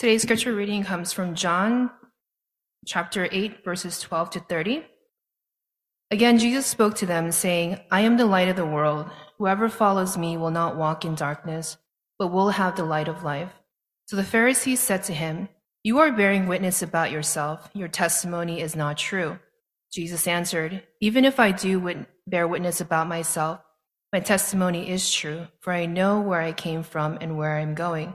Today's scripture reading comes from John chapter 8, verses 12 to 30. Again, Jesus spoke to them, saying, I am the light of the world. Whoever follows me will not walk in darkness, but will have the light of life. So the Pharisees said to him, You are bearing witness about yourself. Your testimony is not true. Jesus answered, Even if I do wit- bear witness about myself, my testimony is true, for I know where I came from and where I am going.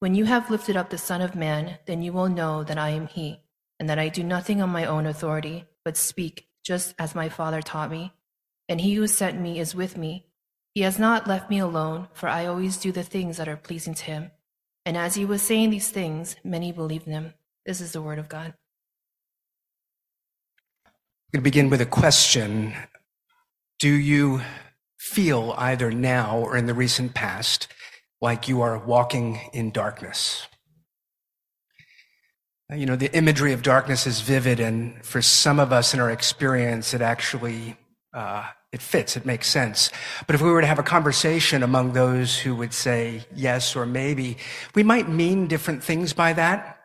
when you have lifted up the Son of Man, then you will know that I am he, and that I do nothing on my own authority, but speak just as my Father taught me. And he who sent me is with me. He has not left me alone, for I always do the things that are pleasing to him. And as he was saying these things, many believed him. This is the word of God. I'm going to begin with a question. Do you feel either now or in the recent past like you are walking in darkness. You know, the imagery of darkness is vivid, and for some of us in our experience, it actually uh, it fits, it makes sense. But if we were to have a conversation among those who would say yes or maybe, we might mean different things by that.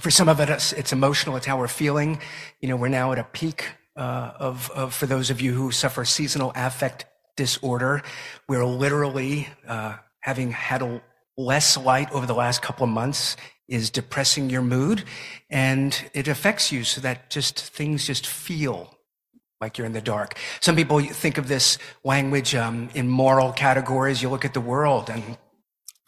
For some of us, it's emotional; it's how we're feeling. You know, we're now at a peak uh, of, of, for those of you who suffer seasonal affect disorder, we're literally uh, having had a less light over the last couple of months is depressing your mood and it affects you so that just things just feel like you're in the dark. Some people think of this language um, in moral categories. You look at the world and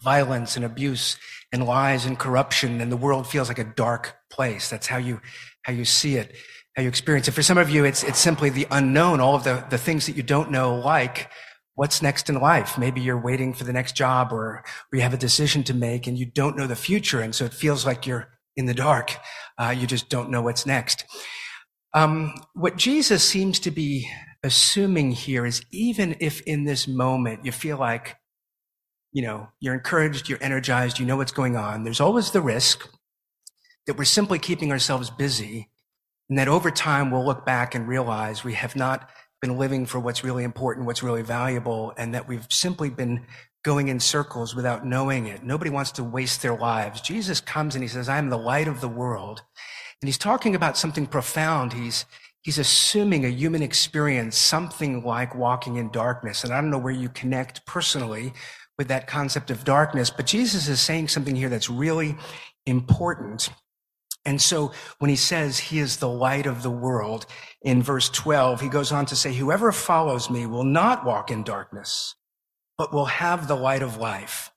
violence and abuse and lies and corruption, and the world feels like a dark place. That's how you how you see it, how you experience it. For some of you, it's it's simply the unknown, all of the the things that you don't know, like what's next in life. Maybe you're waiting for the next job or, you have a decision to make and you don't know the future. And so it feels like you're in the dark. Uh, you just don't know what's next. Um, what Jesus seems to be assuming here is even if in this moment you feel like, you know, you're encouraged, you're energized, you know what's going on, there's always the risk that we're simply keeping ourselves busy and that over time we'll look back and realize we have not been living for what's really important, what's really valuable, and that we've simply been going in circles without knowing it. Nobody wants to waste their lives. Jesus comes and he says, I am the light of the world. And he's talking about something profound. He's, he's assuming a human experience, something like walking in darkness. And I don't know where you connect personally with that concept of darkness, but Jesus is saying something here that's really important. And so when he says he is the light of the world in verse 12, he goes on to say, whoever follows me will not walk in darkness, but will have the light of life.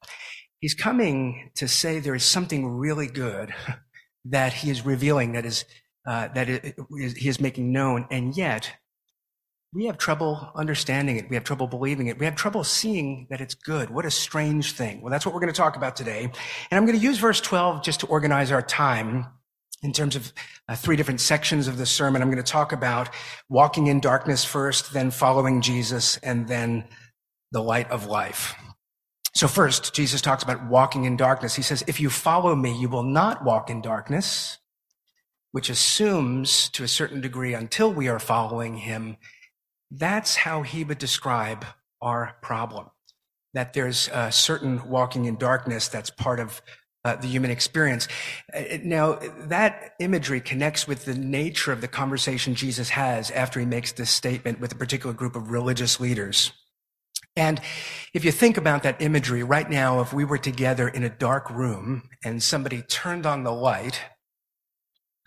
He's coming to say there is something really good that he is revealing, that is, uh, that he is making known. And yet we have trouble understanding it. We have trouble believing it. We have trouble seeing that it's good. What a strange thing. Well, that's what we're going to talk about today. And I'm going to use verse 12 just to organize our time in terms of uh, three different sections of the sermon. I'm going to talk about walking in darkness first, then following Jesus, and then the light of life. So first, Jesus talks about walking in darkness. He says, if you follow me, you will not walk in darkness, which assumes to a certain degree until we are following him, that's how he would describe our problem. That there's a certain walking in darkness that's part of uh, the human experience. Uh, now, that imagery connects with the nature of the conversation Jesus has after he makes this statement with a particular group of religious leaders. And if you think about that imagery right now, if we were together in a dark room and somebody turned on the light,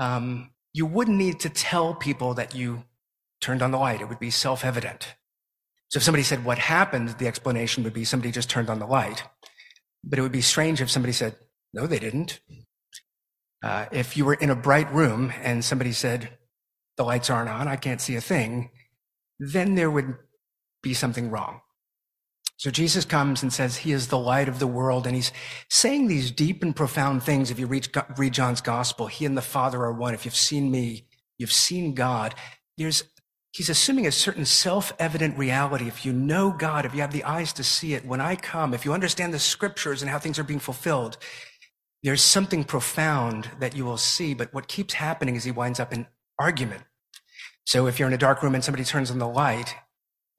um, you wouldn't need to tell people that you turned on the light. It would be self evident. So if somebody said what happened, the explanation would be somebody just turned on the light. But it would be strange if somebody said, no, they didn't. Uh, if you were in a bright room and somebody said, the lights aren't on, I can't see a thing, then there would be something wrong. So Jesus comes and says he is the light of the world, and he's saying these deep and profound things. If you read, read John's gospel, he and the Father are one. If you've seen me, you've seen God. There's He's assuming a certain self-evident reality. If you know God, if you have the eyes to see it, when I come, if you understand the scriptures and how things are being fulfilled, there's something profound that you will see, but what keeps happening is he winds up in argument. So if you're in a dark room and somebody turns on the light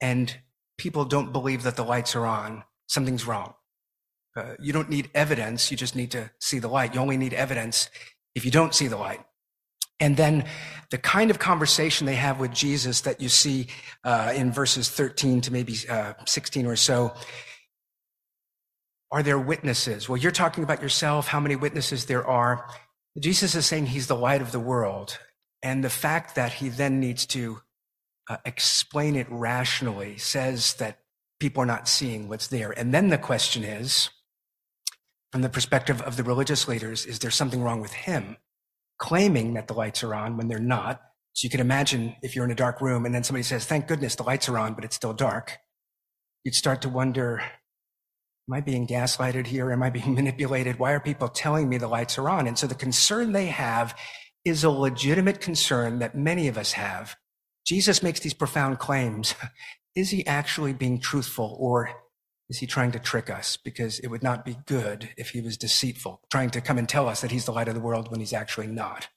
and people don't believe that the lights are on, something's wrong. Uh, you don't need evidence. You just need to see the light. You only need evidence if you don't see the light. And then the kind of conversation they have with Jesus that you see uh, in verses 13 to maybe uh, 16 or so are there witnesses? Well, you're talking about yourself, how many witnesses there are. Jesus is saying he's the light of the world. And the fact that he then needs to uh, explain it rationally says that people are not seeing what's there. And then the question is, from the perspective of the religious leaders, is there something wrong with him claiming that the lights are on when they're not? So you can imagine if you're in a dark room and then somebody says, thank goodness the lights are on, but it's still dark. You'd start to wonder, Am I being gaslighted here? Am I being manipulated? Why are people telling me the lights are on? And so the concern they have is a legitimate concern that many of us have. Jesus makes these profound claims. Is he actually being truthful or is he trying to trick us? Because it would not be good if he was deceitful, trying to come and tell us that he's the light of the world when he's actually not.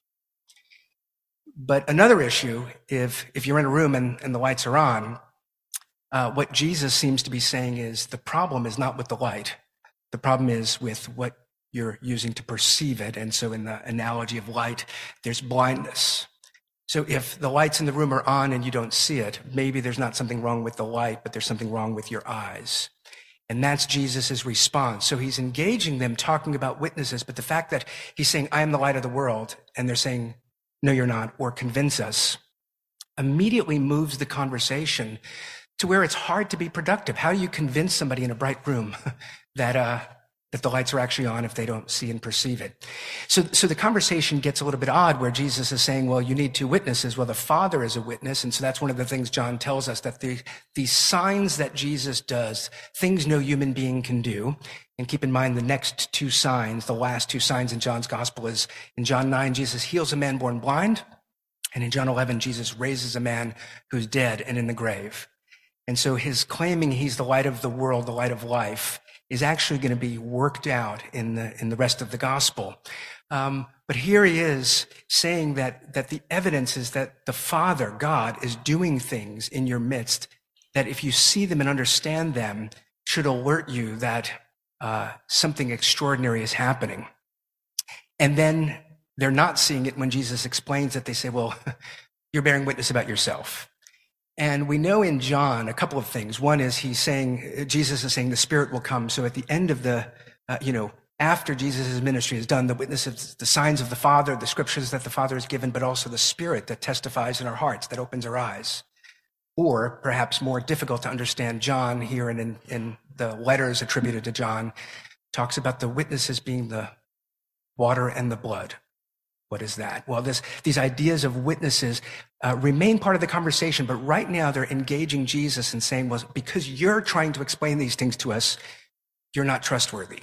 But another issue, if, if you're in a room and, and the lights are on, uh, what Jesus seems to be saying is the problem is not with the light. The problem is with what you're using to perceive it. And so, in the analogy of light, there's blindness. So, if the lights in the room are on and you don't see it, maybe there's not something wrong with the light, but there's something wrong with your eyes. And that's Jesus' response. So he's engaging them talking about witnesses, but the fact that he's saying, I am the light of the world, and they're saying, no, you're not, or convince us, immediately moves the conversation to where it's hard to be productive. How do you convince somebody in a bright room that, uh, that the lights are actually on if they don't see and perceive it? So, so the conversation gets a little bit odd where Jesus is saying, well, you need two witnesses. Well, the Father is a witness. And so that's one of the things John tells us that the, these signs that Jesus does, things no human being can do. And keep in mind the next two signs, the last two signs in John's gospel is in John 9, Jesus heals a man born blind. And in John 11, Jesus raises a man who's dead and in the grave. And so his claiming he's the light of the world, the light of life, is actually going to be worked out in the, in the rest of the gospel. Um, but here he is saying that, that the evidence is that the Father, God, is doing things in your midst that if you see them and understand them, should alert you that uh, something extraordinary is happening. And then they're not seeing it when Jesus explains it. They say, well, you're bearing witness about yourself. And we know in John a couple of things. One is he's saying, Jesus is saying the Spirit will come. So at the end of the, uh, you know, after Jesus' ministry is done, the witness of the signs of the Father, the scriptures that the Father has given, but also the Spirit that testifies in our hearts, that opens our eyes. Or perhaps more difficult to understand, John here and in, in the letters attributed to John talks about the witnesses being the water and the blood. What is that? Well, this, these ideas of witnesses uh, remain part of the conversation, but right now they're engaging Jesus and saying, well, because you're trying to explain these things to us, you're not trustworthy.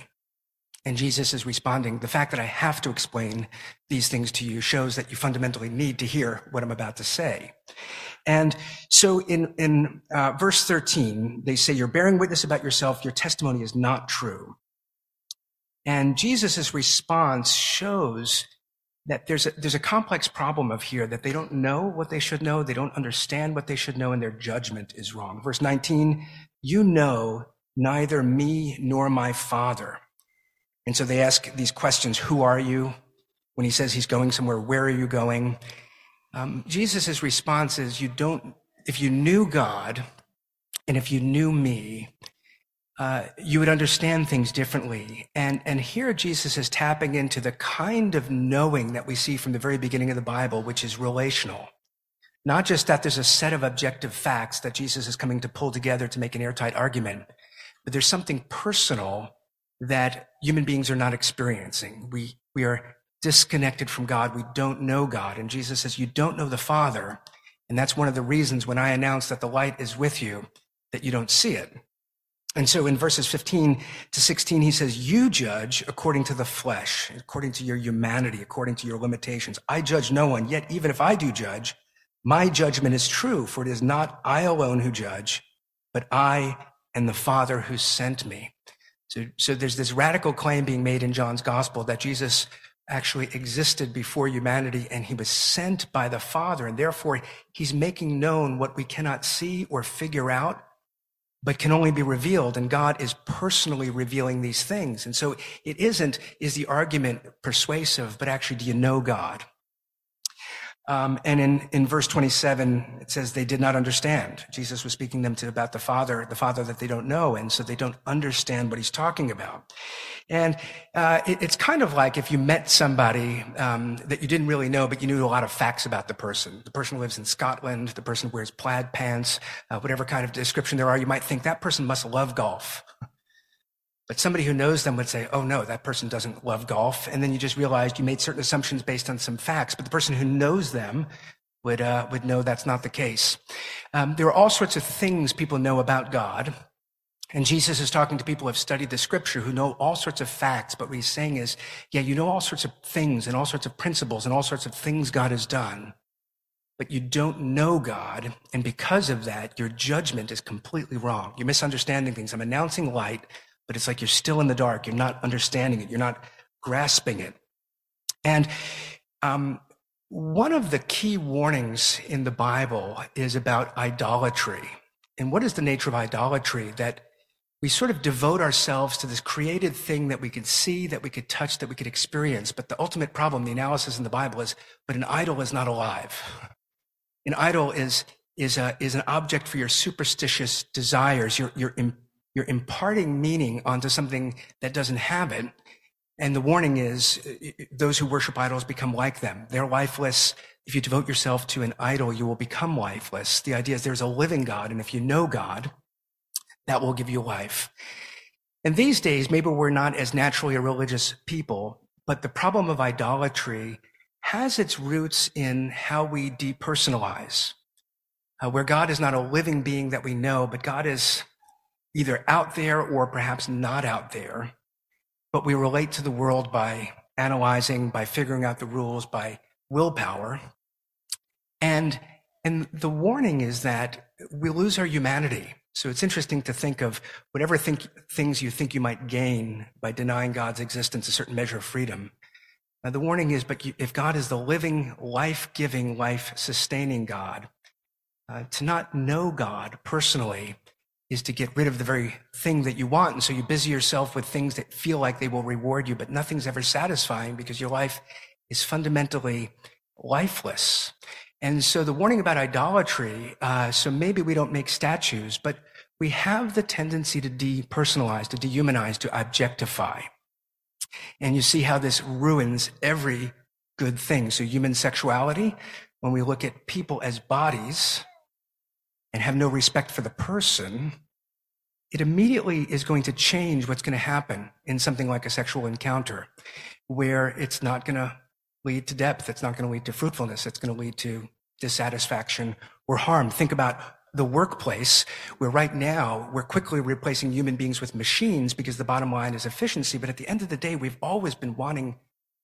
And Jesus is responding, the fact that I have to explain these things to you shows that you fundamentally need to hear what I'm about to say. And so in, in uh, verse 13, they say, You're bearing witness about yourself, your testimony is not true. And Jesus' response shows that there's a, there's a complex problem of here that they don't know what they should know, they don't understand what they should know, and their judgment is wrong. Verse 19, you know neither me nor my Father. And so they ask these questions Who are you? When he says he's going somewhere, where are you going? Um, Jesus' response is, You don't, if you knew God and if you knew me, uh, you would understand things differently. And, and here Jesus is tapping into the kind of knowing that we see from the very beginning of the Bible, which is relational. Not just that there's a set of objective facts that Jesus is coming to pull together to make an airtight argument, but there's something personal that human beings are not experiencing. We, we are disconnected from God. We don't know God. And Jesus says, You don't know the Father. And that's one of the reasons when I announce that the light is with you, that you don't see it. And so in verses 15 to 16, he says, You judge according to the flesh, according to your humanity, according to your limitations. I judge no one, yet even if I do judge, my judgment is true, for it is not I alone who judge, but I and the Father who sent me. So, so there's this radical claim being made in John's gospel that Jesus actually existed before humanity and he was sent by the Father. And therefore, he's making known what we cannot see or figure out, but can only be revealed. And God is personally revealing these things. And so it isn't, is the argument persuasive, but actually, do you know God? Um, and in, in verse 27, it says they did not understand. Jesus was speaking them to about the Father, the Father that they don't know, and so they don't understand what he's talking about. And uh, it, it's kind of like if you met somebody um, that you didn't really know, but you knew a lot of facts about the person. The person lives in Scotland. The person wears plaid pants. Uh, whatever kind of description there are, you might think that person must love golf. But somebody who knows them would say, oh no, that person doesn't love golf. And then you just realized you made certain assumptions based on some facts. But the person who knows them would, uh, would know that's not the case. Um, there are all sorts of things people know about God. And Jesus is talking to people who have studied the scripture who know all sorts of facts. But what he's saying is, yeah, you know all sorts of things and all sorts of principles and all sorts of things God has done. But you don't know God. And because of that, your judgment is completely wrong. You're misunderstanding things. I'm announcing light but it's like you're still in the dark. You're not understanding it. You're not grasping it. And um, one of the key warnings in the Bible is about idolatry. And what is the nature of idolatry? That we sort of devote ourselves to this created thing that we could see, that we could touch, that we could experience. But the ultimate problem, the analysis in the Bible is, but an idol is not alive. An idol is, is, a, is an object for your superstitious desires, your, your you're imparting meaning onto something that doesn't have it. And the warning is uh, uh, those who worship idols become like them. They're lifeless. If you devote yourself to an idol, you will become lifeless. The idea is there's a living God. And if you know God, that will give you life. And these days, maybe we're not as naturally a religious people, but the problem of idolatry has its roots in how we depersonalize, uh, where God is not a living being that we know, but God is either out there or perhaps not out there, but we relate to the world by analyzing, by figuring out the rules, by willpower. And, and the warning is that we lose our humanity. So it's interesting to think of whatever think, things you think you might gain by denying God's existence a certain measure of freedom. Now, the warning is, but you, if God is the living, life-giving, life-sustaining God, uh, to not know God personally is to get rid of the very thing that you want. And so you busy yourself with things that feel like they will reward you, but nothing's ever satisfying because your life is fundamentally lifeless. And so the warning about idolatry, uh, so maybe we don't make statues, but we have the tendency to depersonalize, to dehumanize, to objectify. And you see how this ruins every good thing. So human sexuality, when we look at people as bodies, and have no respect for the person, it immediately is going to change what's going to happen in something like a sexual encounter, where it's not going to lead to depth, it's not going to lead to fruitfulness, it's going to lead to dissatisfaction or harm. Think about the workplace, where right now we're quickly replacing human beings with machines because the bottom line is efficiency. But at the end of the day, we've always been wanting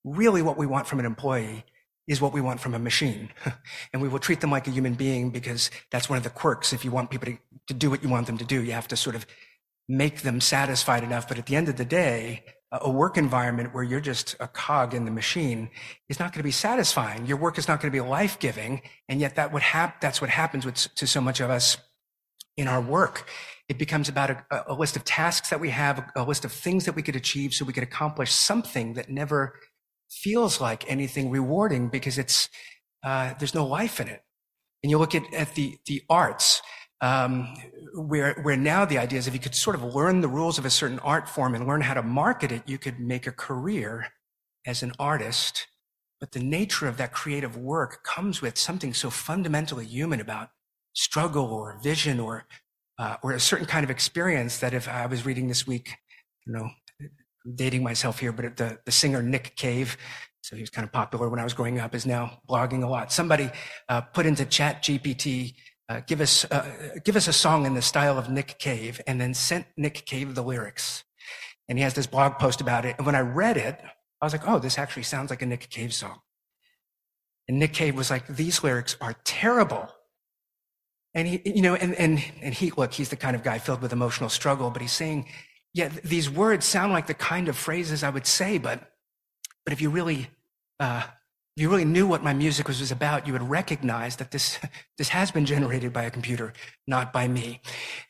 really what we want from an employee is what we want from a machine. and we will treat them like a human being because that's one of the quirks. If you want people to, to do what you want them to do, you have to sort of make them satisfied enough. But at the end of the day, a work environment where you're just a cog in the machine is not going to be satisfying. Your work is not going to be life giving. And yet that would hap- that's what happens with, to so much of us in our work. It becomes about a, a list of tasks that we have, a list of things that we could achieve so we could accomplish something that never feels like anything rewarding because it's, uh, there's no life in it. And you look at, at the, the arts, um, where, where now the idea is if you could sort of learn the rules of a certain art form and learn how to market it, you could make a career as an artist. But the nature of that creative work comes with something so fundamentally human about struggle or vision or, uh, or a certain kind of experience that if I was reading this week, you know, dating myself here, but the, the singer Nick Cave, so he was kind of popular when I was growing up, is now blogging a lot. Somebody uh, put into Chat GPT uh, give us uh, give us a song in the style of Nick Cave, and then sent Nick Cave the lyrics. And he has this blog post about it. And when I read it, I was like, oh, this actually sounds like a Nick Cave song. And Nick Cave was like, these lyrics are terrible. And he, you know, and and and he look, he's the kind of guy filled with emotional struggle, but he's saying, yeah, these words sound like the kind of phrases I would say, but but if you really uh, if you really knew what my music was, was about, you would recognize that this, this has been generated by a computer, not by me.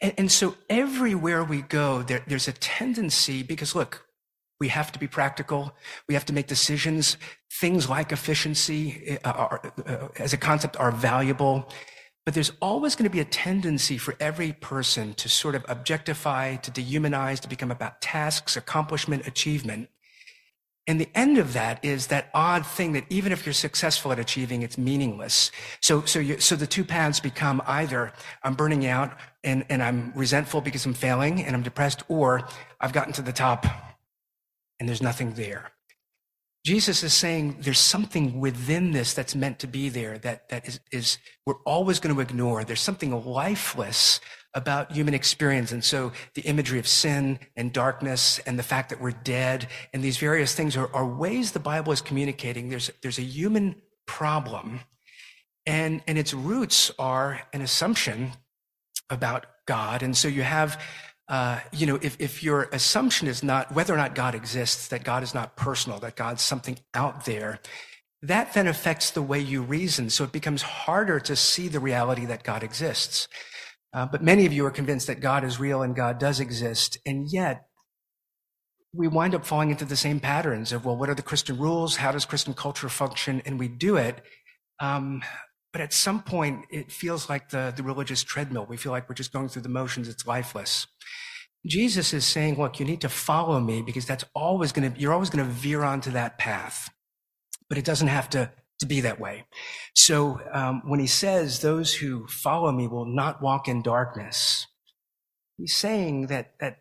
And, and so everywhere we go, there, there's a tendency, because look, we have to be practical. We have to make decisions. Things like efficiency uh, are, uh, as a concept are valuable. But there's always going to be a tendency for every person to sort of objectify, to dehumanize, to become about tasks, accomplishment, achievement. And the end of that is that odd thing that even if you're successful at achieving, it's meaningless. So, so you, so the two paths become either I'm burning out and, and I'm resentful because I'm failing and I'm depressed, or I've gotten to the top and there's nothing there. Jesus is saying there's something within this that's meant to be there that, that is, is we're always going to ignore. There's something lifeless about human experience. And so the imagery of sin and darkness and the fact that we're dead and these various things are, are ways the Bible is communicating there's, there's a human problem and, and its roots are an assumption about God. And so you have, uh, you know, if, if your assumption is not whether or not God exists, that God is not personal, that God's something out there, that then affects the way you reason. So it becomes harder to see the reality that God exists. Uh, but many of you are convinced that God is real and God does exist. And yet, we wind up falling into the same patterns of, well, what are the Christian rules? How does Christian culture function? And we do it. Um, but at some point, it feels like the, the religious treadmill. We feel like we're just going through the motions. It's lifeless. Jesus is saying, look, you need to follow me because that's always going to, you're always going to veer onto that path. But it doesn't have to to be that way. So um, when he says, "Those who follow me will not walk in darkness," he's saying that that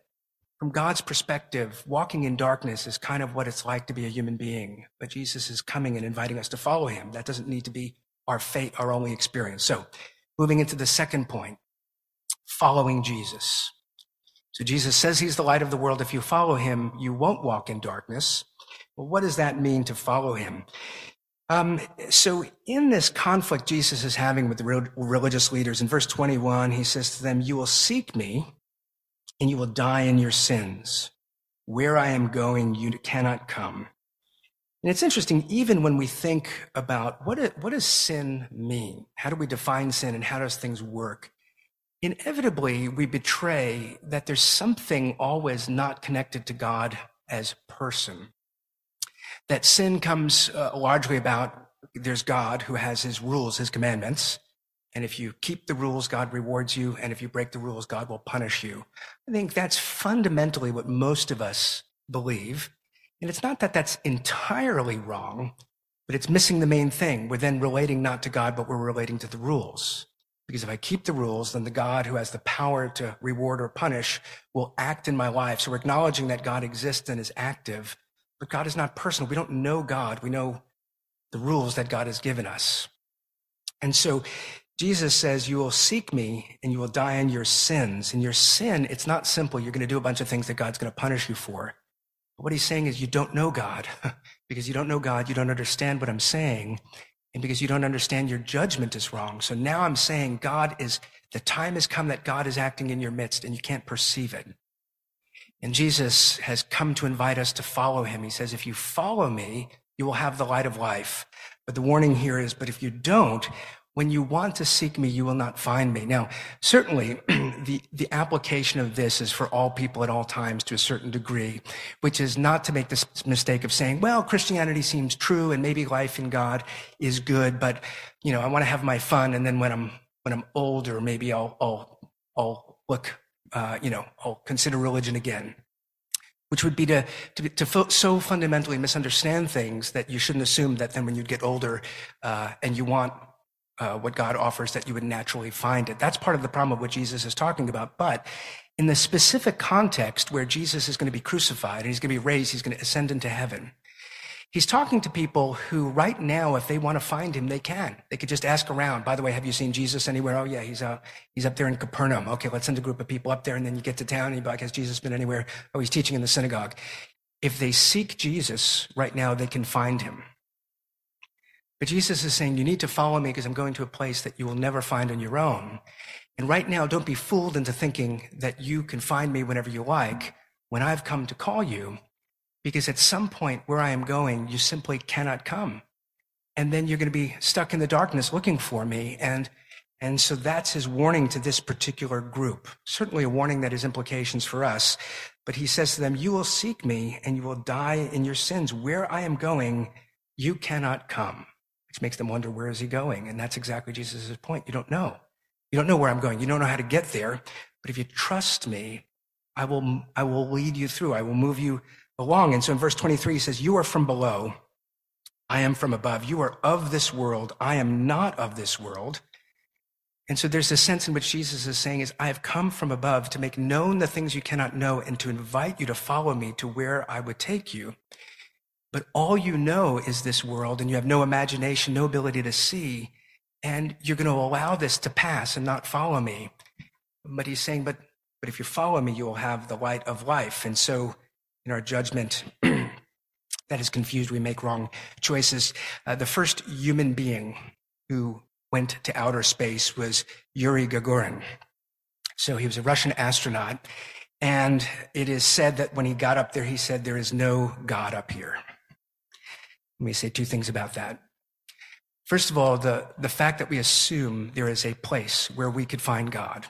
from God's perspective, walking in darkness is kind of what it's like to be a human being. But Jesus is coming and inviting us to follow him. That doesn't need to be our fate, our only experience. So, moving into the second point, following Jesus. So Jesus says he's the light of the world. If you follow him, you won't walk in darkness. Well, what does that mean to follow him? Um, so in this conflict Jesus is having with the re- religious leaders, in verse 21, he says to them, You will seek me and you will die in your sins. Where I am going, you cannot come. And it's interesting, even when we think about what, it, what does sin mean? How do we define sin and how does things work? Inevitably, we betray that there's something always not connected to God as person that sin comes uh, largely about there's God who has his rules, his commandments. And if you keep the rules, God rewards you. And if you break the rules, God will punish you. I think that's fundamentally what most of us believe. And it's not that that's entirely wrong, but it's missing the main thing. We're then relating not to God, but we're relating to the rules. Because if I keep the rules, then the God who has the power to reward or punish will act in my life. So we're acknowledging that God exists and is active but God is not personal. We don't know God. We know the rules that God has given us. And so Jesus says, You will seek me and you will die in your sins. In your sin, it's not simple. You're going to do a bunch of things that God's going to punish you for. But what he's saying is, You don't know God. because you don't know God, you don't understand what I'm saying. And because you don't understand, your judgment is wrong. So now I'm saying, God is, the time has come that God is acting in your midst and you can't perceive it. And Jesus has come to invite us to follow him. He says, If you follow me, you will have the light of life. But the warning here is, but if you don't, when you want to seek me, you will not find me. Now, certainly the, the application of this is for all people at all times to a certain degree, which is not to make this mistake of saying, well, Christianity seems true and maybe life in God is good, but, you know, I want to have my fun. And then when I'm, when I'm older, maybe I'll, I'll, I'll look, uh, you know, I'll consider religion again which would be to, to, to, so fundamentally misunderstand things that you shouldn't assume that then when you get older uh, and you want uh, what God offers that you would naturally find it. That's part of the problem of what Jesus is talking about. But in the specific context where Jesus is going to be crucified and he's going to be raised, he's going to ascend into heaven. He's talking to people who right now, if they want to find him, they can. They could just ask around. By the way, have you seen Jesus anywhere? Oh yeah, he's uh, he's up there in Capernaum. Okay, let's send a group of people up there, and then you get to town, and you're like, has Jesus been anywhere? Oh, he's teaching in the synagogue. If they seek Jesus right now, they can find him. But Jesus is saying, You need to follow me because I'm going to a place that you will never find on your own. And right now, don't be fooled into thinking that you can find me whenever you like when I've come to call you, because at some point where I am going, you simply cannot come. And then you're going to be stuck in the darkness looking for me. And, and so that's his warning to this particular group. Certainly a warning that has implications for us. But he says to them, You will seek me and you will die in your sins. Where I am going, you cannot come which makes them wonder, where is he going? And that's exactly Jesus' point. You don't know. You don't know where I'm going. You don't know how to get there. But if you trust me, I will, I will lead you through. I will move you along. And so in verse 23, he says, You are from below. I am from above. You are of this world. I am not of this world. And so there's a sense in which Jesus is saying is, I have come from above to make known the things you cannot know and to invite you to follow me to where I would take you. But all you know is this world, and you have no imagination, no ability to see, and you're going to allow this to pass and not follow me. But he's saying, but, but if you follow me, you will have the light of life. And so in our judgment, that is confused. We make wrong choices. Uh, the first human being who went to outer space was Yuri Gagarin. So he was a Russian astronaut. And it is said that when he got up there, he said, There is no God up here. Let me say two things about that. First of all, the, the fact that we assume there is a place where we could find God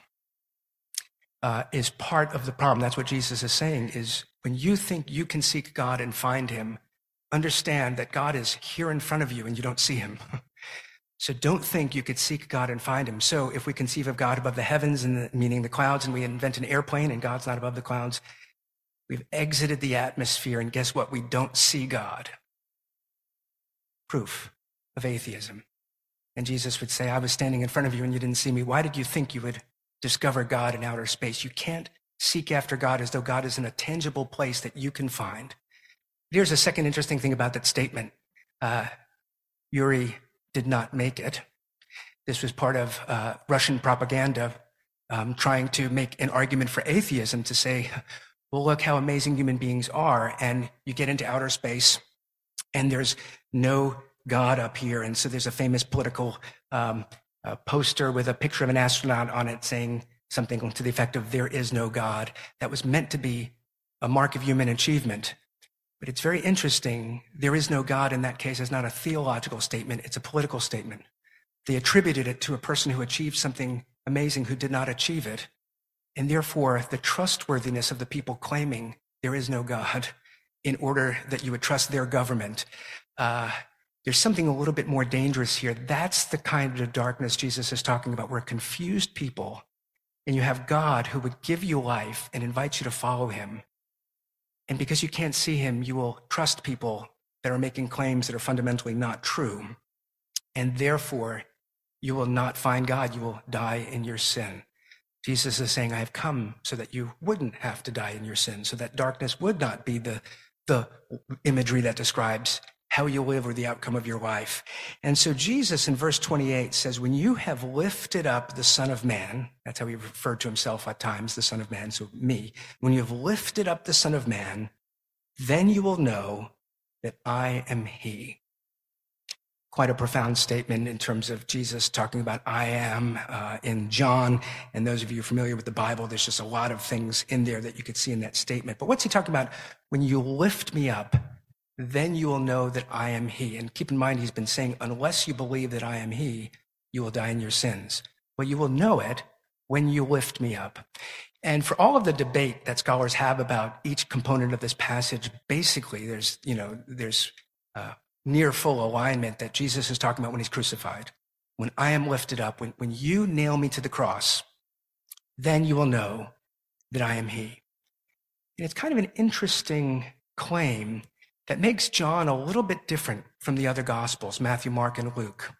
uh, is part of the problem. That's what Jesus is saying is when you think you can seek God and find him, understand that God is here in front of you and you don't see him. so don't think you could seek God and find him. So if we conceive of God above the heavens and the, meaning the clouds and we invent an airplane and God's not above the clouds, we've exited the atmosphere and guess what? We don't see God proof of atheism. And Jesus would say, I was standing in front of you and you didn't see me. Why did you think you would discover God in outer space? You can't seek after God as though God is in a tangible place that you can find. Here's a second interesting thing about that statement. Uh, Yuri did not make it. This was part of uh, Russian propaganda um, trying to make an argument for atheism to say, well, look how amazing human beings are. And you get into outer space and there's no God up here. And so there's a famous political um, uh, poster with a picture of an astronaut on it saying something to the effect of, There is no God. That was meant to be a mark of human achievement. But it's very interesting. There is no God in that case is not a theological statement, it's a political statement. They attributed it to a person who achieved something amazing who did not achieve it. And therefore, the trustworthiness of the people claiming there is no God in order that you would trust their government. Uh, there's something a little bit more dangerous here. That's the kind of darkness Jesus is talking about. We're confused people, and you have God who would give you life and invite you to follow him. And because you can't see him, you will trust people that are making claims that are fundamentally not true. And therefore, you will not find God. You will die in your sin. Jesus is saying, I have come so that you wouldn't have to die in your sin, so that darkness would not be the the imagery that describes how you live or the outcome of your life. And so Jesus in verse 28 says, when you have lifted up the son of man, that's how he referred to himself at times, the son of man. So me, when you have lifted up the son of man, then you will know that I am he quite a profound statement in terms of Jesus talking about I am uh, in John. And those of you familiar with the Bible, there's just a lot of things in there that you could see in that statement. But what's he talking about? When you lift me up, then you will know that I am he. And keep in mind, he's been saying, unless you believe that I am he, you will die in your sins. Well, you will know it when you lift me up. And for all of the debate that scholars have about each component of this passage, basically there's, you know, there's uh, near full alignment that Jesus is talking about when he's crucified. When I am lifted up, when, when you nail me to the cross, then you will know that I am he. And it's kind of an interesting claim that makes John a little bit different from the other gospels, Matthew, Mark, and Luke.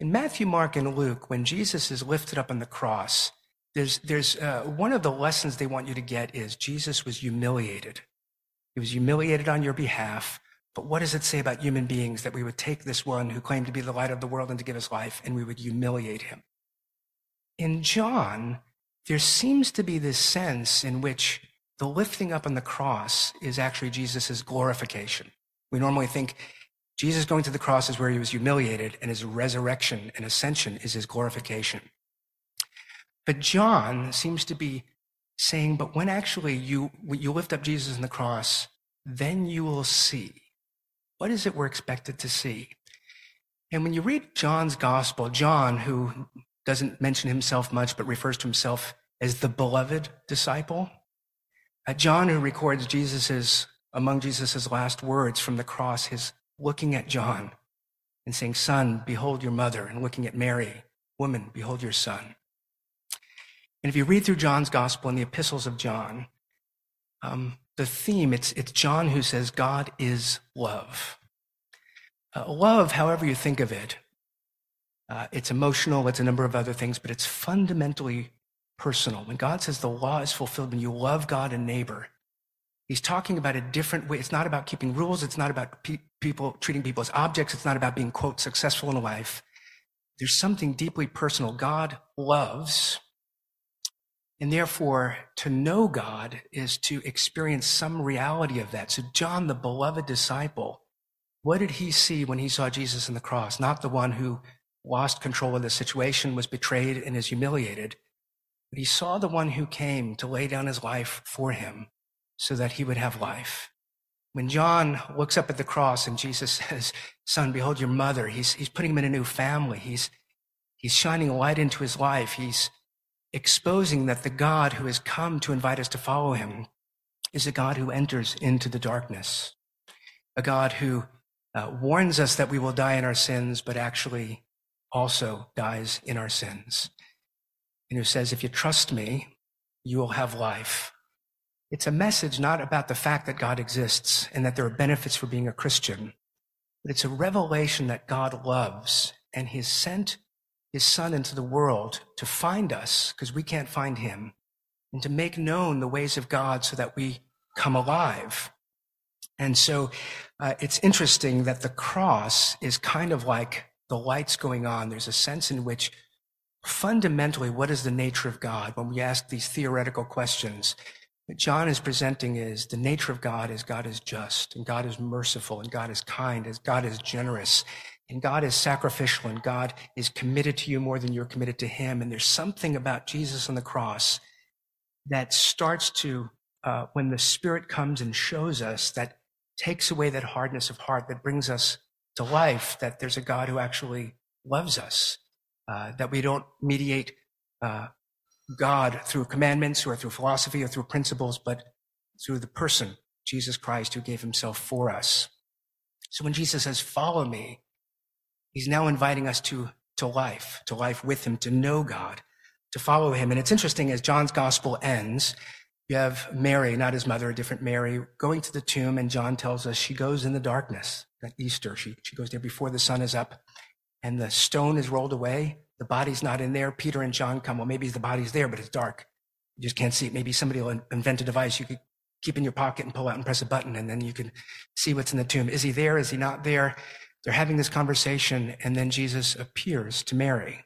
In Matthew, Mark, and Luke, when Jesus is lifted up on the cross, there's, there's uh, one of the lessons they want you to get is Jesus was humiliated. He was humiliated on your behalf. But what does it say about human beings that we would take this one who claimed to be the light of the world and to give his life and we would humiliate him? In John, there seems to be this sense in which the lifting up on the cross is actually Jesus' glorification. We normally think Jesus going to the cross is where he was humiliated and his resurrection and ascension is his glorification. But John seems to be saying, but when actually you, when you lift up Jesus on the cross, then you will see what is it we're expected to see? And when you read John's gospel, John, who doesn't mention himself much but refers to himself as the beloved disciple, uh, John, who records Jesus's among Jesus's last words from the cross, is looking at John and saying, Son, behold your mother, and looking at Mary, Woman, behold your son. And if you read through John's gospel and the epistles of John, um, the theme, it's, it's John who says, God is love. Uh, love, however you think of it, uh, it's emotional, it's a number of other things, but it's fundamentally personal. When God says the law is fulfilled when you love God and neighbor, he's talking about a different way. It's not about keeping rules. It's not about pe- people treating people as objects. It's not about being, quote, successful in life. There's something deeply personal. God loves and therefore, to know God is to experience some reality of that. So, John, the beloved disciple, what did he see when he saw Jesus on the cross? Not the one who lost control of the situation, was betrayed, and is humiliated, but he saw the one who came to lay down his life for him so that he would have life. When John looks up at the cross and Jesus says, Son, behold your mother, he's, he's putting him in a new family. He's, he's shining a light into his life. He's exposing that the God who has come to invite us to follow him is a God who enters into the darkness, a God who uh, warns us that we will die in our sins, but actually also dies in our sins, and who says, If you trust me, you will have life. It's a message not about the fact that God exists and that there are benefits for being a Christian, but it's a revelation that God loves and he sent his son into the world to find us because we can't find him and to make known the ways of God so that we come alive. And so uh, it's interesting that the cross is kind of like the lights going on. There's a sense in which fundamentally, what is the nature of God? When we ask these theoretical questions, what John is presenting is the nature of God is God is just and God is merciful and God is kind and God is generous and God is sacrificial and God is committed to you more than you're committed to him. And there's something about Jesus on the cross that starts to, uh, when the Spirit comes and shows us, that takes away that hardness of heart, that brings us to life, that there's a God who actually loves us, uh, that we don't mediate uh, God through commandments or through philosophy or through principles, but through the person, Jesus Christ, who gave himself for us. So when Jesus says, follow me, He's now inviting us to, to life, to life with him, to know God, to follow him. And it's interesting as John's gospel ends, you have Mary, not his mother, a different Mary, going to the tomb, and John tells us she goes in the darkness at Easter. She, she goes there before the sun is up, and the stone is rolled away. The body's not in there. Peter and John come. Well, maybe the body's there, but it's dark. You just can't see it. Maybe somebody will invent a device. You could keep in your pocket and pull out and press a button, and then you can see what's in the tomb. Is he there? Is he not there? They're having this conversation, and then Jesus appears to Mary.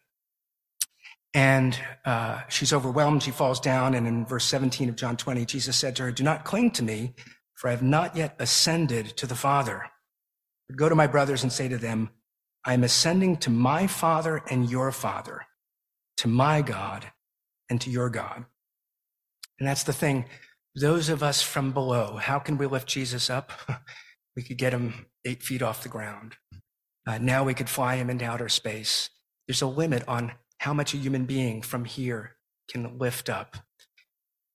And uh, she's overwhelmed. She falls down. And in verse 17 of John 20, Jesus said to her, Do not cling to me, for I have not yet ascended to the Father. But go to my brothers and say to them, I am ascending to my Father and your Father, to my God and to your God. And that's the thing. Those of us from below, how can we lift Jesus up? we could get him eight feet off the ground. Uh, now we could fly him into outer space. There's a limit on how much a human being from here can lift up.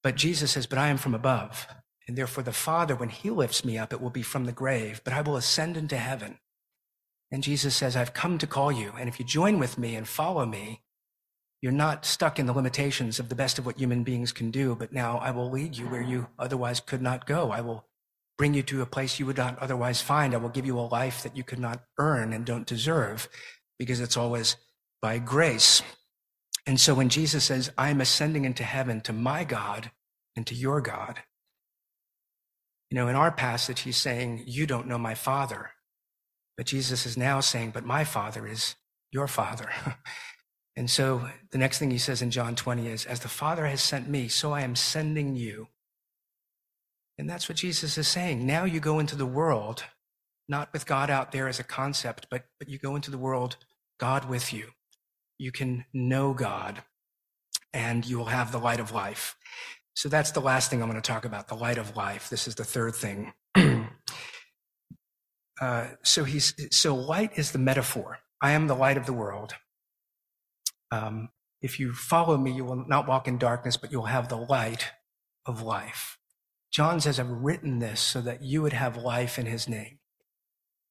But Jesus says, But I am from above. And therefore, the Father, when he lifts me up, it will be from the grave, but I will ascend into heaven. And Jesus says, I've come to call you. And if you join with me and follow me, you're not stuck in the limitations of the best of what human beings can do, but now I will lead you where you otherwise could not go. I will bring you to a place you would not otherwise find. I will give you a life that you could not earn and don't deserve because it's always by grace. And so when Jesus says, I am ascending into heaven to my God and to your God, you know, in our passage, he's saying, You don't know my Father. But Jesus is now saying, But my Father is your Father. and so the next thing he says in John 20 is, As the Father has sent me, so I am sending you. And that's what Jesus is saying. Now you go into the world, not with God out there as a concept, but, but you go into the world, God with you you can know God and you will have the light of life. So that's the last thing I'm going to talk about the light of life. This is the third thing. uh, so he's so light is the metaphor. I am the light of the world. Um, if you follow me, you will not walk in darkness, but you'll have the light of life. John says, I've written this so that you would have life in his name.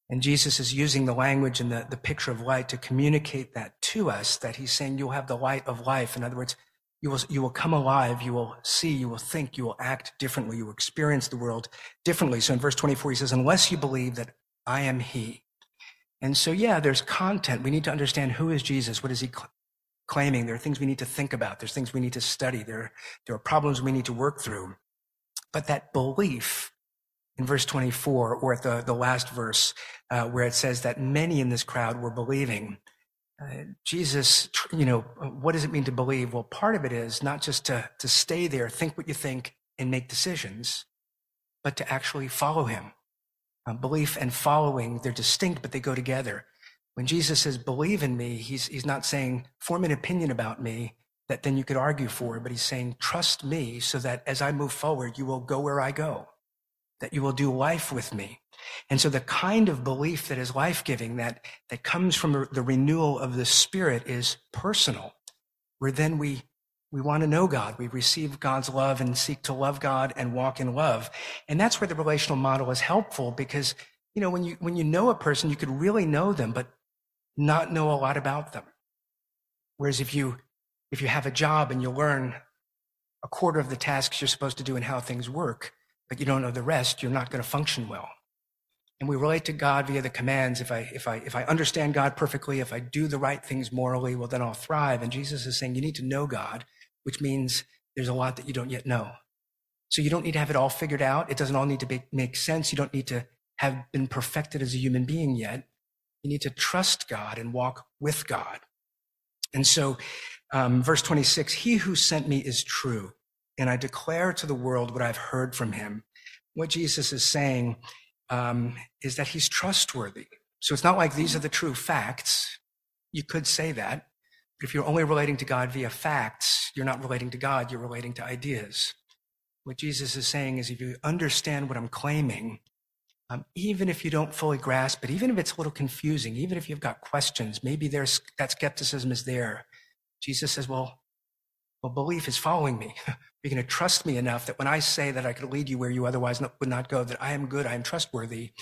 And Jesus is using the language and the, the picture of light to communicate that to us, that he's saying you'll have the light of life. In other words, you will, you will come alive, you will see, you will think, you will act differently, you will experience the world differently. So in verse 24, he says, unless you believe that I am he. And so, yeah, there's content. We need to understand who is Jesus? What is he cl- claiming? There are things we need to think about. There's things we need to study. There, there are problems we need to work through. But that belief in verse 24 or at the, the last verse uh, where it says that many in this crowd were believing. Uh, Jesus, you know, what does it mean to believe? Well, part of it is not just to, to stay there, think what you think, and make decisions, but to actually follow him. Uh, belief and following, they're distinct, but they go together. When Jesus says, believe in me, he's, he's not saying, form an opinion about me that then you could argue for, but he's saying, trust me so that as I move forward, you will go where I go that you will do life with me. And so the kind of belief that is life giving, that, that comes from the renewal of the spirit is personal, where then we, we want to know God. We receive God's love and seek to love God and walk in love. And that's where the relational model is helpful because, you know, when you, when you know a person, you could really know them, but not know a lot about them. Whereas if you, if you have a job and you learn a quarter of the tasks you're supposed to do and how things work, but you don't know the rest, you're not going to function well. And we relate to God via the commands. If I, if I, if I understand God perfectly, if I do the right things morally, well, then I'll thrive. And Jesus is saying you need to know God, which means there's a lot that you don't yet know. So you don't need to have it all figured out. It doesn't all need to be, make sense. You don't need to have been perfected as a human being yet. You need to trust God and walk with God. And so, um, verse 26, he who sent me is true and I declare to the world what I've heard from him. What Jesus is saying um, is that he's trustworthy. So it's not like these are the true facts. You could say that. But if you're only relating to God via facts, you're not relating to God, you're relating to ideas. What Jesus is saying is if you understand what I'm claiming, um, even if you don't fully grasp it, even if it's a little confusing, even if you've got questions, maybe there's that skepticism is there. Jesus says, well, well, belief is following me. You're going to trust me enough that when I say that I could lead you where you otherwise would not go, that I am good, I am trustworthy.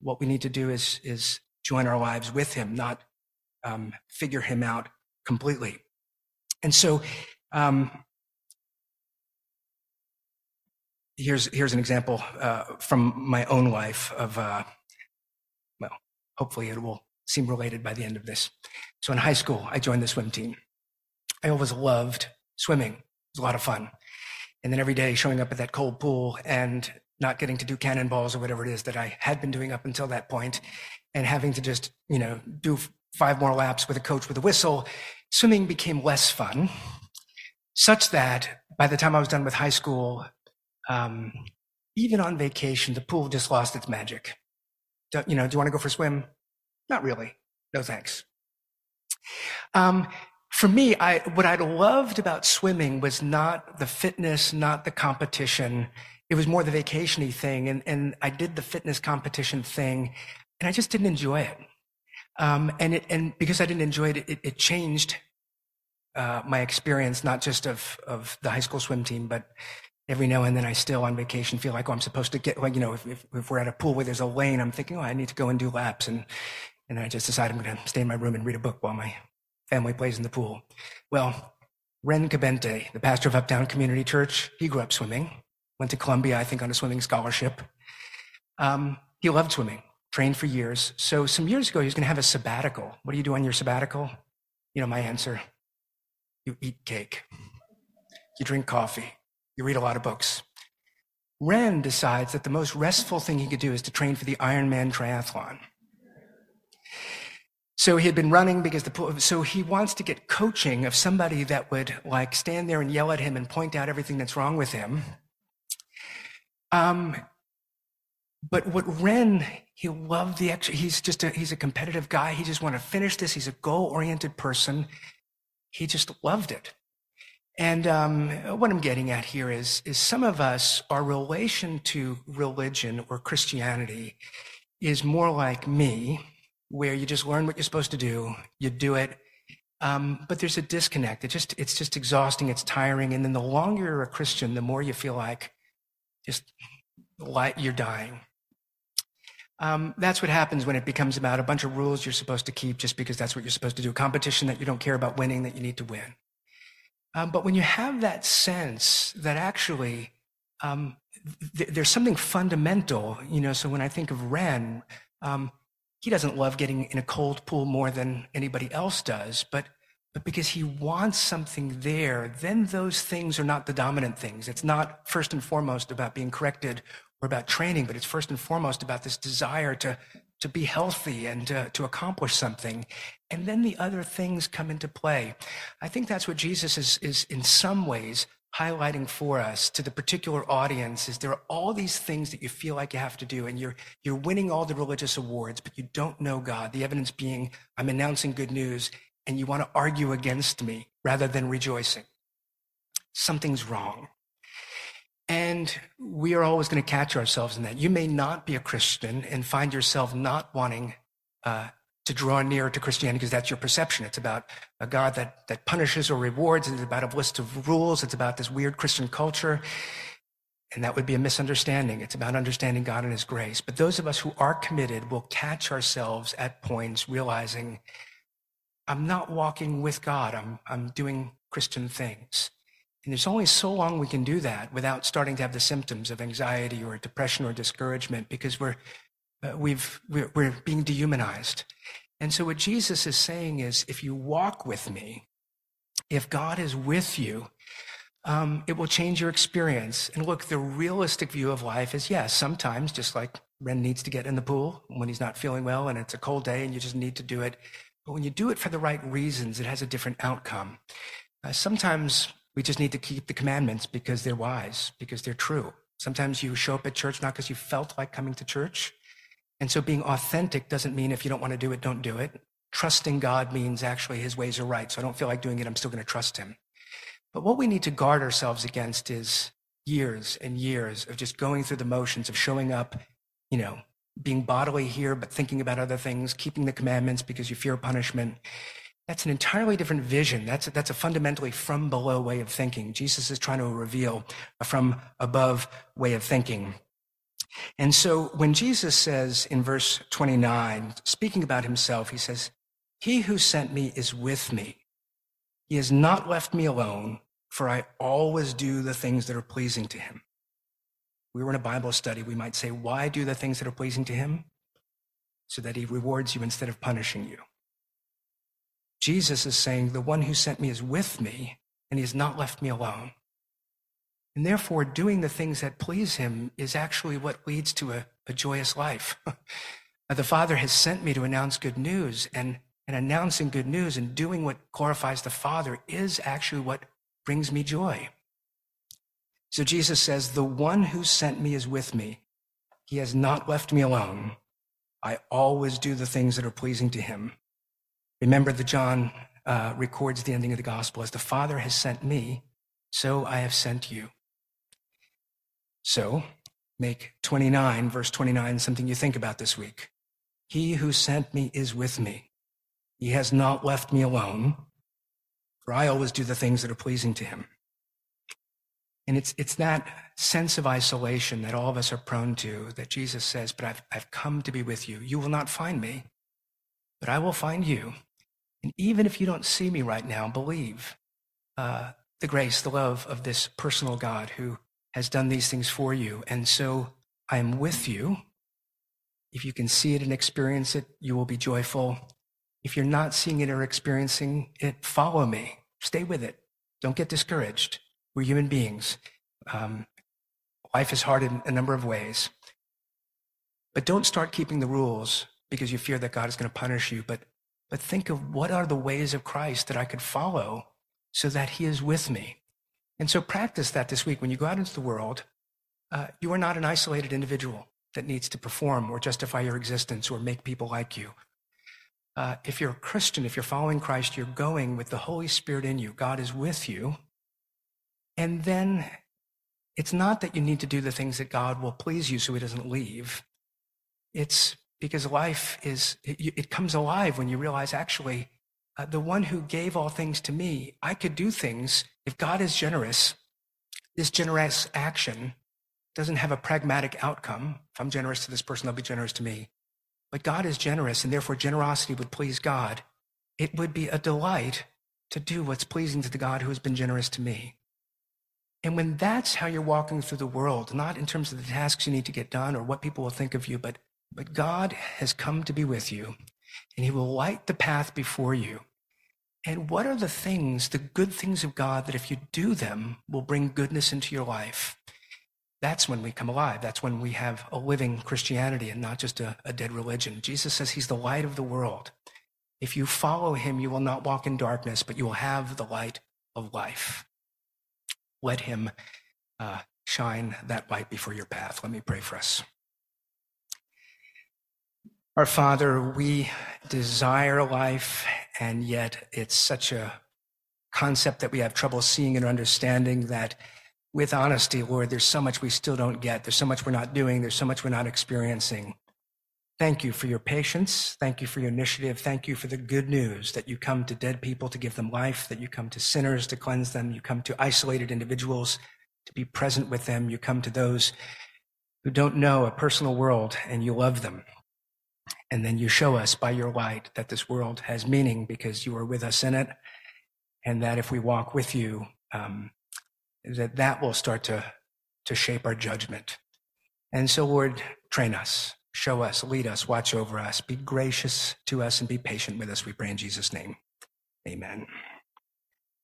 What we need to do is, is join our lives with him, not um, figure him out completely. And so, um, here's here's an example uh, from my own life of uh, well, hopefully it will seem related by the end of this. So in high school, I joined the swim team. I always loved swimming. It was a lot of fun. And then every day showing up at that cold pool and not getting to do cannonballs or whatever it is that I had been doing up until that point and having to just, you know, do five more laps with a coach with a whistle, swimming became less fun, such that by the time I was done with high school, um, even on vacation, the pool just lost its magic. Do, you know, do you want to go for a swim? Not really. No thanks. Um, for me, I, what I loved about swimming was not the fitness, not the competition. It was more the vacationy thing. And, and I did the fitness competition thing and I just didn't enjoy it. Um, and it, and because I didn't enjoy it, it, it changed, uh, my experience, not just of, of the high school swim team, but every now and then I still on vacation feel like, oh, I'm supposed to get, like, you know, if, if, if, we're at a pool where there's a lane, I'm thinking, oh, I need to go and do laps. And, and I just decide I'm going to stay in my room and read a book while my family plays in the pool. Well, Ren Cabente, the pastor of Uptown Community Church, he grew up swimming, went to Columbia, I think, on a swimming scholarship. Um, he loved swimming, trained for years. So some years ago, he was going to have a sabbatical. What do you do on your sabbatical? You know my answer. You eat cake. You drink coffee. You read a lot of books. Ren decides that the most restful thing he could do is to train for the Ironman triathlon. So he had been running because the so he wants to get coaching of somebody that would like stand there and yell at him and point out everything that's wrong with him. Um, but what Ren, he loved the extra. He's just a, he's a competitive guy. He just wanted to finish this. He's a goal oriented person. He just loved it. And um, what I'm getting at here is, is some of us, our relation to religion or Christianity is more like me, where you just learn what you're supposed to do, you do it, um, but there's a disconnect. It just it's just exhausting, it's tiring, and then the longer you're a Christian, the more you feel like just like you're dying. Um, that's what happens when it becomes about a bunch of rules you're supposed to keep just because that's what you're supposed to do. A competition that you don't care about winning, that you need to win. Um, but when you have that sense that actually um, th- there's something fundamental, you know, so when I think of Ren, um, he doesn't love getting in a cold pool more than anybody else does, but but because he wants something there, then those things are not the dominant things. It's not first and foremost about being corrected or about training, but it's first and foremost about this desire to to be healthy and to, to accomplish something. And then the other things come into play. I think that's what Jesus is, is in some ways highlighting for us to the particular audience is there are all these things that you feel like you have to do and you're you're winning all the religious awards but you don't know god the evidence being i'm announcing good news and you want to argue against me rather than rejoicing something's wrong and we are always going to catch ourselves in that. You may not be a Christian and find yourself not wanting uh, to draw near to Christianity because that's your perception. It's about a God that, that punishes or rewards. It's about a list of rules. It's about this weird Christian culture. And that would be a misunderstanding. It's about understanding God and His grace. But those of us who are committed will catch ourselves at points realizing, I'm not walking with God. I'm, I'm doing Christian things. And there's only so long we can do that without starting to have the symptoms of anxiety or depression or discouragement because we're, uh, we've, we're, we're being dehumanized. And so what Jesus is saying is if you walk with me, if God is with you, um, it will change your experience. And look, the realistic view of life is yes, sometimes just like Ren needs to get in the pool when he's not feeling well and it's a cold day and you just need to do it. But when you do it for the right reasons, it has a different outcome. Uh, sometimes we just need to keep the commandments because they're wise, because they're true. Sometimes you show up at church not because you felt like coming to church. And so being authentic doesn't mean if you don't want to do it, don't do it. Trusting God means actually his ways are right. So I don't feel like doing it. I'm still going to trust him. But what we need to guard ourselves against is years and years of just going through the motions of showing up, you know, being bodily here, but thinking about other things, keeping the commandments because you fear punishment. That's an entirely different vision. That's a, that's a fundamentally from below way of thinking. Jesus is trying to reveal a from above way of thinking. And so when Jesus says in verse 29, speaking about himself, he says, He who sent me is with me. He has not left me alone, for I always do the things that are pleasing to him. We were in a Bible study, we might say, Why do the things that are pleasing to him? So that he rewards you instead of punishing you. Jesus is saying, The one who sent me is with me, and he has not left me alone. And therefore, doing the things that please him is actually what leads to a, a joyous life. the Father has sent me to announce good news, and, and announcing good news and doing what glorifies the Father is actually what brings me joy. So Jesus says, The one who sent me is with me. He has not left me alone. I always do the things that are pleasing to him. Remember that John uh, records the ending of the gospel as the Father has sent me, so I have sent you. So make 29, verse 29, something you think about this week. He who sent me is with me. He has not left me alone, for I always do the things that are pleasing to him. And it's, it's that sense of isolation that all of us are prone to that Jesus says, But I've, I've come to be with you. You will not find me, but I will find you. And even if you don't see me right now, believe uh, the grace, the love of this personal God who has done these things for you. And so I am with you. If you can see it and experience it, you will be joyful. If you're not seeing it or experiencing it, follow me. Stay with it. Don't get discouraged. We're human beings. Um, life is hard in a number of ways. But don't start keeping the rules because you fear that God is going to punish you. But, but think of what are the ways of Christ that I could follow so that he is with me. And so practice that this week. When you go out into the world, uh, you are not an isolated individual that needs to perform or justify your existence or make people like you. Uh, if you're a Christian, if you're following Christ, you're going with the Holy Spirit in you. God is with you. And then it's not that you need to do the things that God will please you so he doesn't leave. It's because life is, it, it comes alive when you realize actually, uh, the one who gave all things to me, I could do things. If God is generous, this generous action doesn't have a pragmatic outcome. If I'm generous to this person, they'll be generous to me. But God is generous, and therefore generosity would please God. It would be a delight to do what's pleasing to the God who has been generous to me. And when that's how you're walking through the world, not in terms of the tasks you need to get done or what people will think of you, but, but God has come to be with you and he will light the path before you. And what are the things, the good things of God that if you do them will bring goodness into your life? That's when we come alive. That's when we have a living Christianity and not just a, a dead religion. Jesus says he's the light of the world. If you follow him, you will not walk in darkness, but you will have the light of life let him uh, shine that light before your path. Let me pray for us. Our Father, we desire life, and yet it's such a concept that we have trouble seeing and understanding that with honesty, Lord, there's so much we still don't get. There's so much we're not doing. There's so much we're not experiencing. Thank you for your patience. Thank you for your initiative. Thank you for the good news that you come to dead people to give them life, that you come to sinners to cleanse them. You come to isolated individuals to be present with them. You come to those who don't know a personal world and you love them. And then you show us by your light that this world has meaning because you are with us in it. And that if we walk with you, um, that that will start to, to shape our judgment. And so, Lord, train us Show us, lead us, watch over us, be gracious to us, and be patient with us. We pray in Jesus' name. Amen.